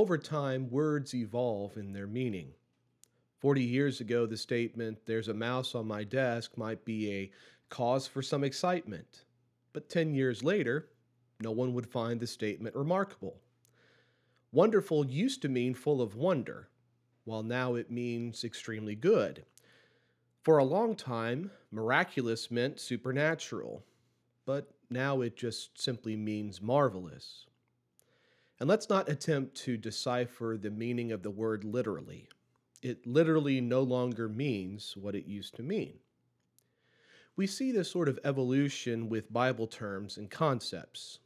Over time, words evolve in their meaning. 40 years ago, the statement, there's a mouse on my desk, might be a cause for some excitement. But 10 years later, no one would find the statement remarkable. Wonderful used to mean full of wonder, while now it means extremely good. For a long time, miraculous meant supernatural, but now it just simply means marvelous. And let's not attempt to decipher the meaning of the word literally. It literally no longer means what it used to mean. We see this sort of evolution with Bible terms and concepts.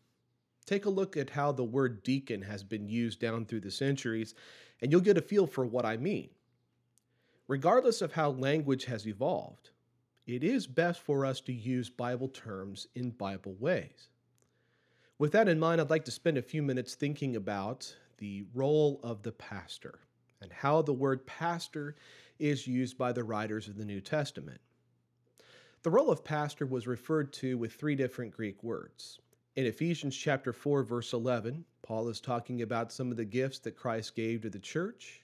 Take a look at how the word deacon has been used down through the centuries, and you'll get a feel for what I mean. Regardless of how language has evolved, it is best for us to use Bible terms in Bible ways. With that in mind, I'd like to spend a few minutes thinking about the role of the pastor and how the word pastor is used by the writers of the New Testament. The role of pastor was referred to with three different Greek words. In Ephesians chapter 4 verse 11, Paul is talking about some of the gifts that Christ gave to the church,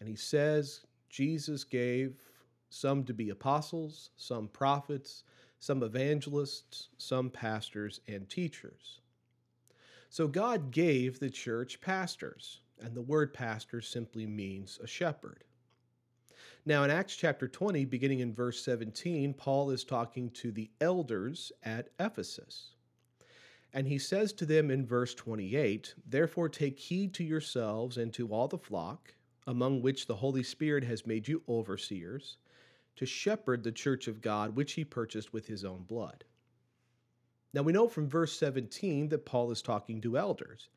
and he says Jesus gave some to be apostles, some prophets, some evangelists, some pastors and teachers. So God gave the church pastors, and the word pastor simply means a shepherd. Now, in Acts chapter 20, beginning in verse 17, Paul is talking to the elders at Ephesus. And he says to them in verse 28 Therefore take heed to yourselves and to all the flock, among which the Holy Spirit has made you overseers, to shepherd the church of God, which he purchased with his own blood. Now we know from verse 17 that Paul is talking to elders.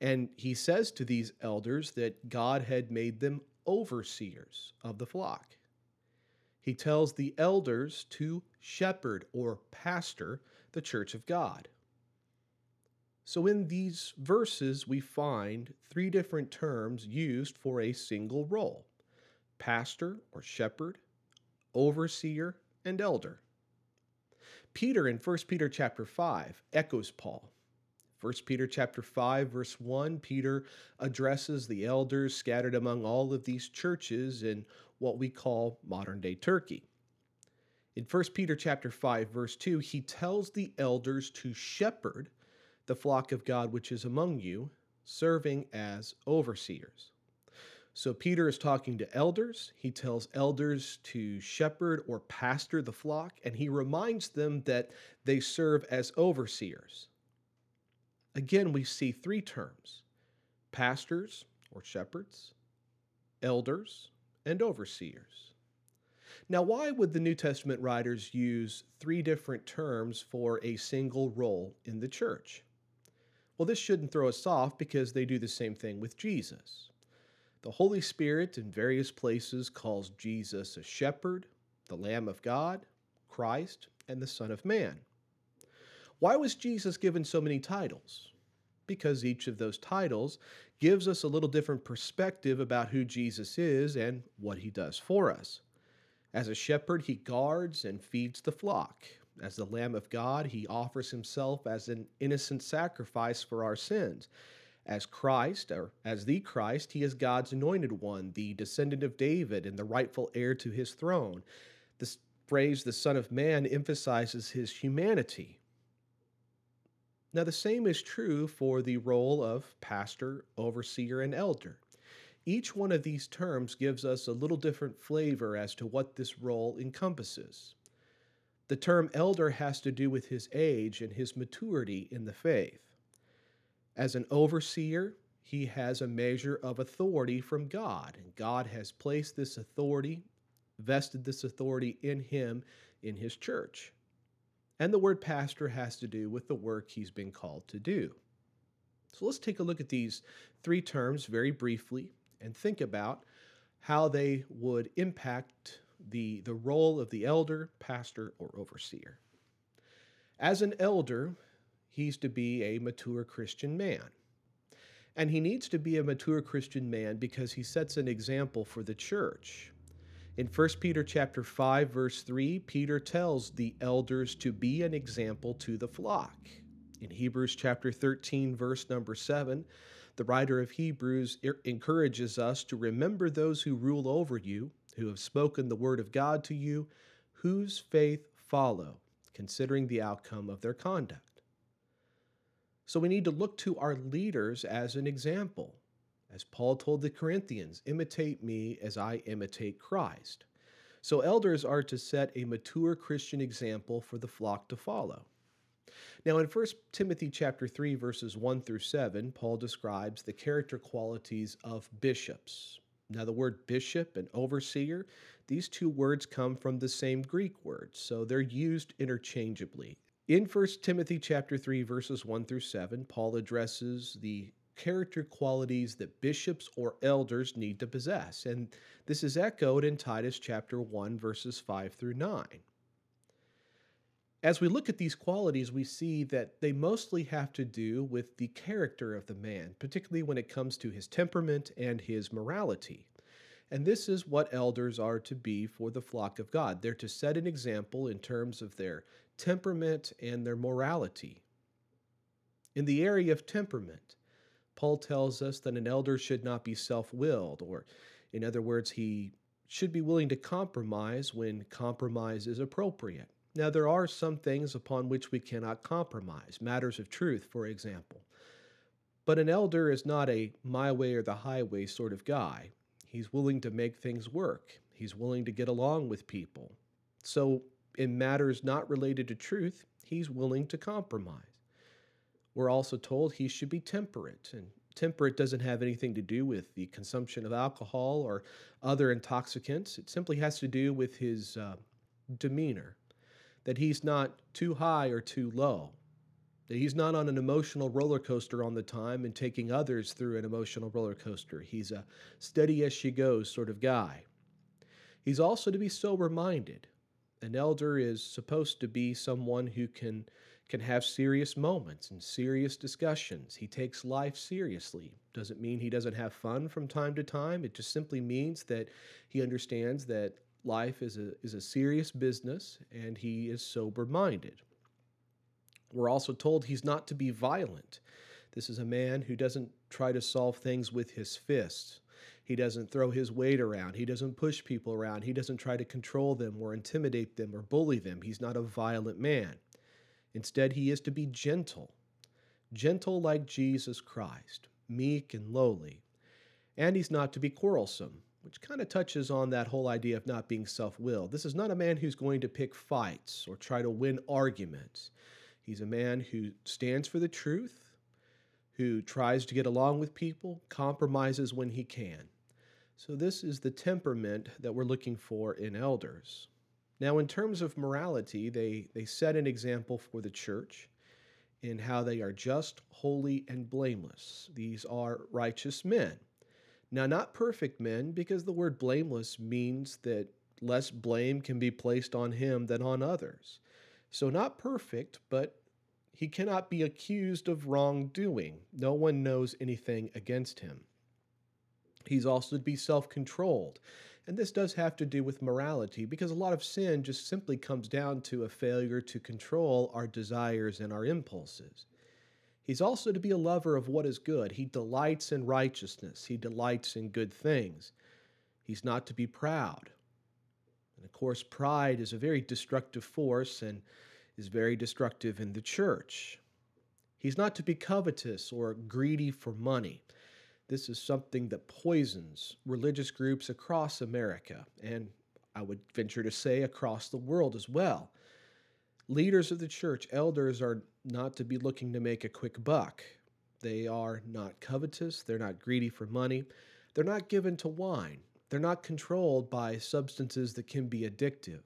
And he says to these elders that God had made them overseers of the flock. He tells the elders to shepherd or pastor the church of God. So, in these verses, we find three different terms used for a single role pastor or shepherd, overseer, and elder. Peter in 1 Peter chapter 5 echoes Paul. 1 Peter chapter 5 verse 1 Peter addresses the elders scattered among all of these churches in what we call modern day Turkey. In 1 Peter chapter 5 verse 2 he tells the elders to shepherd the flock of God which is among you serving as overseers. So Peter is talking to elders. He tells elders to shepherd or pastor the flock, and he reminds them that they serve as overseers. Again, we see three terms pastors or shepherds, elders, and overseers. Now, why would the New Testament writers use three different terms for a single role in the church? Well, this shouldn't throw us off because they do the same thing with Jesus. The Holy Spirit in various places calls Jesus a shepherd, the Lamb of God, Christ, and the Son of Man. Why was Jesus given so many titles? Because each of those titles gives us a little different perspective about who Jesus is and what he does for us. As a shepherd, he guards and feeds the flock. As the Lamb of God, he offers himself as an innocent sacrifice for our sins. As Christ, or as the Christ, he is God's anointed one, the descendant of David and the rightful heir to his throne. This phrase, the Son of Man, emphasizes his humanity. Now, the same is true for the role of pastor, overseer, and elder. Each one of these terms gives us a little different flavor as to what this role encompasses. The term elder has to do with his age and his maturity in the faith. As an overseer, he has a measure of authority from God, and God has placed this authority vested this authority in him in his church. And the word pastor has to do with the work he's been called to do. So let's take a look at these three terms very briefly and think about how they would impact the, the role of the elder, pastor, or overseer. As an elder, he's to be a mature Christian man. And he needs to be a mature Christian man because he sets an example for the church. In 1 Peter chapter 5 verse 3, Peter tells the elders to be an example to the flock. In Hebrews chapter 13 verse number 7, the writer of Hebrews er, encourages us to remember those who rule over you, who have spoken the word of God to you, whose faith follow, considering the outcome of their conduct. So we need to look to our leaders as an example. As Paul told the Corinthians, imitate me as I imitate Christ. So elders are to set a mature Christian example for the flock to follow. Now in 1 Timothy chapter 3 verses 1 through 7, Paul describes the character qualities of bishops. Now the word bishop and overseer, these two words come from the same Greek word, so they're used interchangeably. In 1 Timothy chapter 3 verses 1 through 7, Paul addresses the character qualities that bishops or elders need to possess, and this is echoed in Titus chapter 1 verses 5 through 9. As we look at these qualities, we see that they mostly have to do with the character of the man, particularly when it comes to his temperament and his morality. And this is what elders are to be for the flock of God. They're to set an example in terms of their temperament and their morality. In the area of temperament, Paul tells us that an elder should not be self willed, or in other words, he should be willing to compromise when compromise is appropriate. Now, there are some things upon which we cannot compromise, matters of truth, for example. But an elder is not a my way or the highway sort of guy. He's willing to make things work, he's willing to get along with people. So, in matters not related to truth, he's willing to compromise. We're also told he should be temperate, and temperate doesn't have anything to do with the consumption of alcohol or other intoxicants. It simply has to do with his uh, demeanor that he's not too high or too low, that he's not on an emotional roller coaster on the time and taking others through an emotional roller coaster. He's a steady as she goes sort of guy. He's also to be sober minded. An elder is supposed to be someone who can can have serious moments and serious discussions. He takes life seriously. Doesn't mean he doesn't have fun from time to time. It just simply means that he understands that life is a, is a serious business and he is sober minded. We're also told he's not to be violent. This is a man who doesn't try to solve things with his fists. He doesn't throw his weight around. He doesn't push people around. He doesn't try to control them or intimidate them or bully them. He's not a violent man. Instead, he is to be gentle, gentle like Jesus Christ, meek and lowly. And he's not to be quarrelsome which kind of touches on that whole idea of not being self willed. This is not a man who's going to pick fights or try to win arguments. He's a man who stands for the truth, who tries to get along with people, compromises when he can. So, this is the temperament that we're looking for in elders. Now, in terms of morality, they, they set an example for the church in how they are just, holy, and blameless. These are righteous men. Now, not perfect men, because the word blameless means that less blame can be placed on him than on others. So, not perfect, but he cannot be accused of wrongdoing. No one knows anything against him. He's also to be self controlled. And this does have to do with morality because a lot of sin just simply comes down to a failure to control our desires and our impulses. He's also to be a lover of what is good. He delights in righteousness, he delights in good things. He's not to be proud. And of course, pride is a very destructive force and is very destructive in the church. He's not to be covetous or greedy for money. This is something that poisons religious groups across America, and I would venture to say across the world as well. Leaders of the church, elders, are not to be looking to make a quick buck. They are not covetous, they're not greedy for money, they're not given to wine. They're not controlled by substances that can be addictive.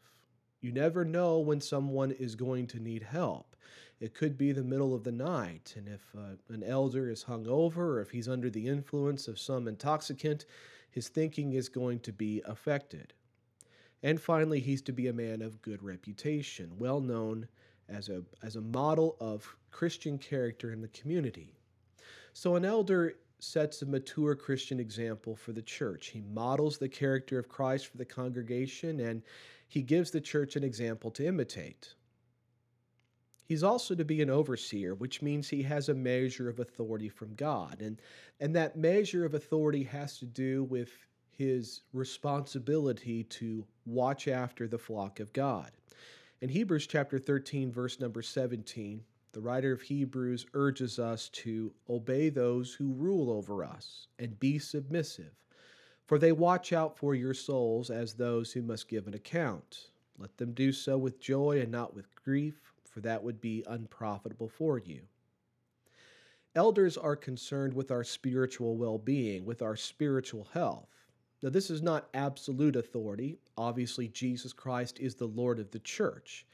You never know when someone is going to need help. It could be the middle of the night, and if uh, an elder is hungover or if he's under the influence of some intoxicant, his thinking is going to be affected. And finally, he's to be a man of good reputation, well known as a, as a model of Christian character in the community. So, an elder sets a mature Christian example for the church. He models the character of Christ for the congregation and he gives the church an example to imitate. He's also to be an overseer, which means he has a measure of authority from God. And, and that measure of authority has to do with his responsibility to watch after the flock of God. In Hebrews chapter 13, verse number 17, the writer of Hebrews urges us to obey those who rule over us and be submissive, for they watch out for your souls as those who must give an account. Let them do so with joy and not with grief, for that would be unprofitable for you. Elders are concerned with our spiritual well being, with our spiritual health. Now, this is not absolute authority. Obviously, Jesus Christ is the Lord of the church.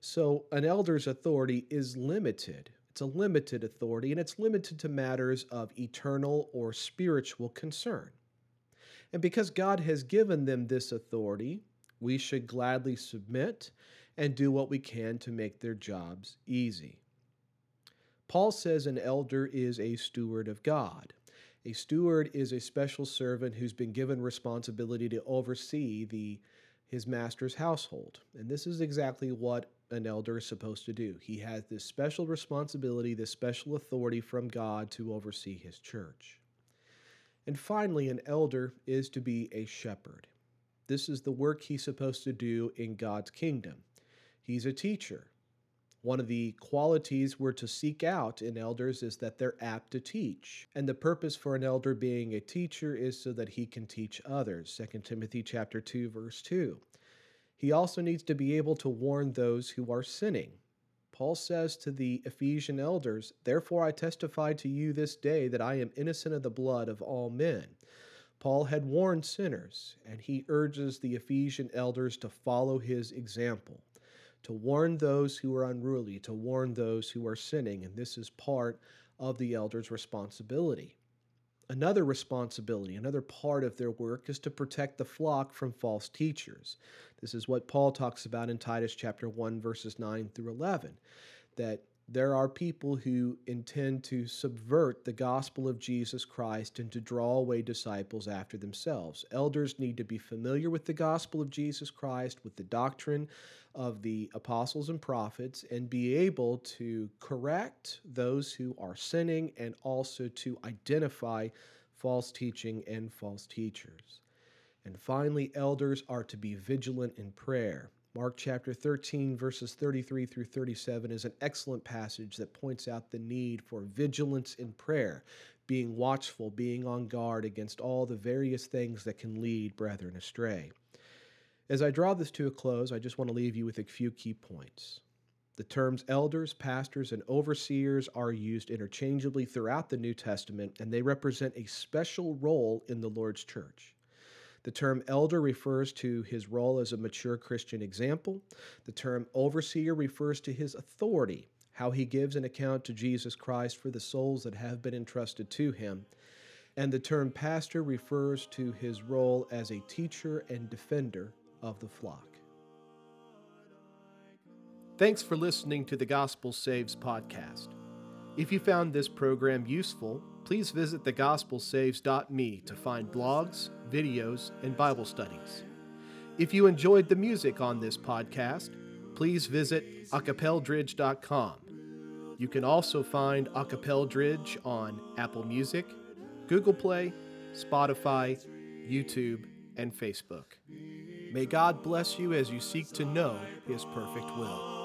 So, an elder's authority is limited. It's a limited authority, and it's limited to matters of eternal or spiritual concern. And because God has given them this authority, we should gladly submit and do what we can to make their jobs easy. Paul says an elder is a steward of God. A steward is a special servant who's been given responsibility to oversee the his master's household. And this is exactly what an elder is supposed to do. He has this special responsibility, this special authority from God to oversee his church. And finally, an elder is to be a shepherd. This is the work he's supposed to do in God's kingdom. He's a teacher. One of the qualities we're to seek out in elders is that they're apt to teach. And the purpose for an elder being a teacher is so that he can teach others. 2 Timothy chapter 2 verse 2. He also needs to be able to warn those who are sinning. Paul says to the Ephesian elders, Therefore I testify to you this day that I am innocent of the blood of all men. Paul had warned sinners, and he urges the Ephesian elders to follow his example, to warn those who are unruly, to warn those who are sinning, and this is part of the elders' responsibility. Another responsibility, another part of their work is to protect the flock from false teachers. This is what Paul talks about in Titus chapter 1 verses 9 through 11 that there are people who intend to subvert the gospel of Jesus Christ and to draw away disciples after themselves. Elders need to be familiar with the gospel of Jesus Christ, with the doctrine of the apostles and prophets, and be able to correct those who are sinning and also to identify false teaching and false teachers. And finally, elders are to be vigilant in prayer. Mark chapter 13, verses 33 through 37 is an excellent passage that points out the need for vigilance in prayer, being watchful, being on guard against all the various things that can lead brethren astray. As I draw this to a close, I just want to leave you with a few key points. The terms elders, pastors, and overseers are used interchangeably throughout the New Testament, and they represent a special role in the Lord's church. The term elder refers to his role as a mature Christian example. The term overseer refers to his authority, how he gives an account to Jesus Christ for the souls that have been entrusted to him. And the term pastor refers to his role as a teacher and defender of the flock. Thanks for listening to the Gospel Saves podcast. If you found this program useful, please visit thegospelsaves.me to find blogs, videos, and Bible studies. If you enjoyed the music on this podcast, please visit acapeldridge.com. You can also find Acapeldridge on Apple Music, Google Play, Spotify, YouTube, and Facebook. May God bless you as you seek to know His perfect will.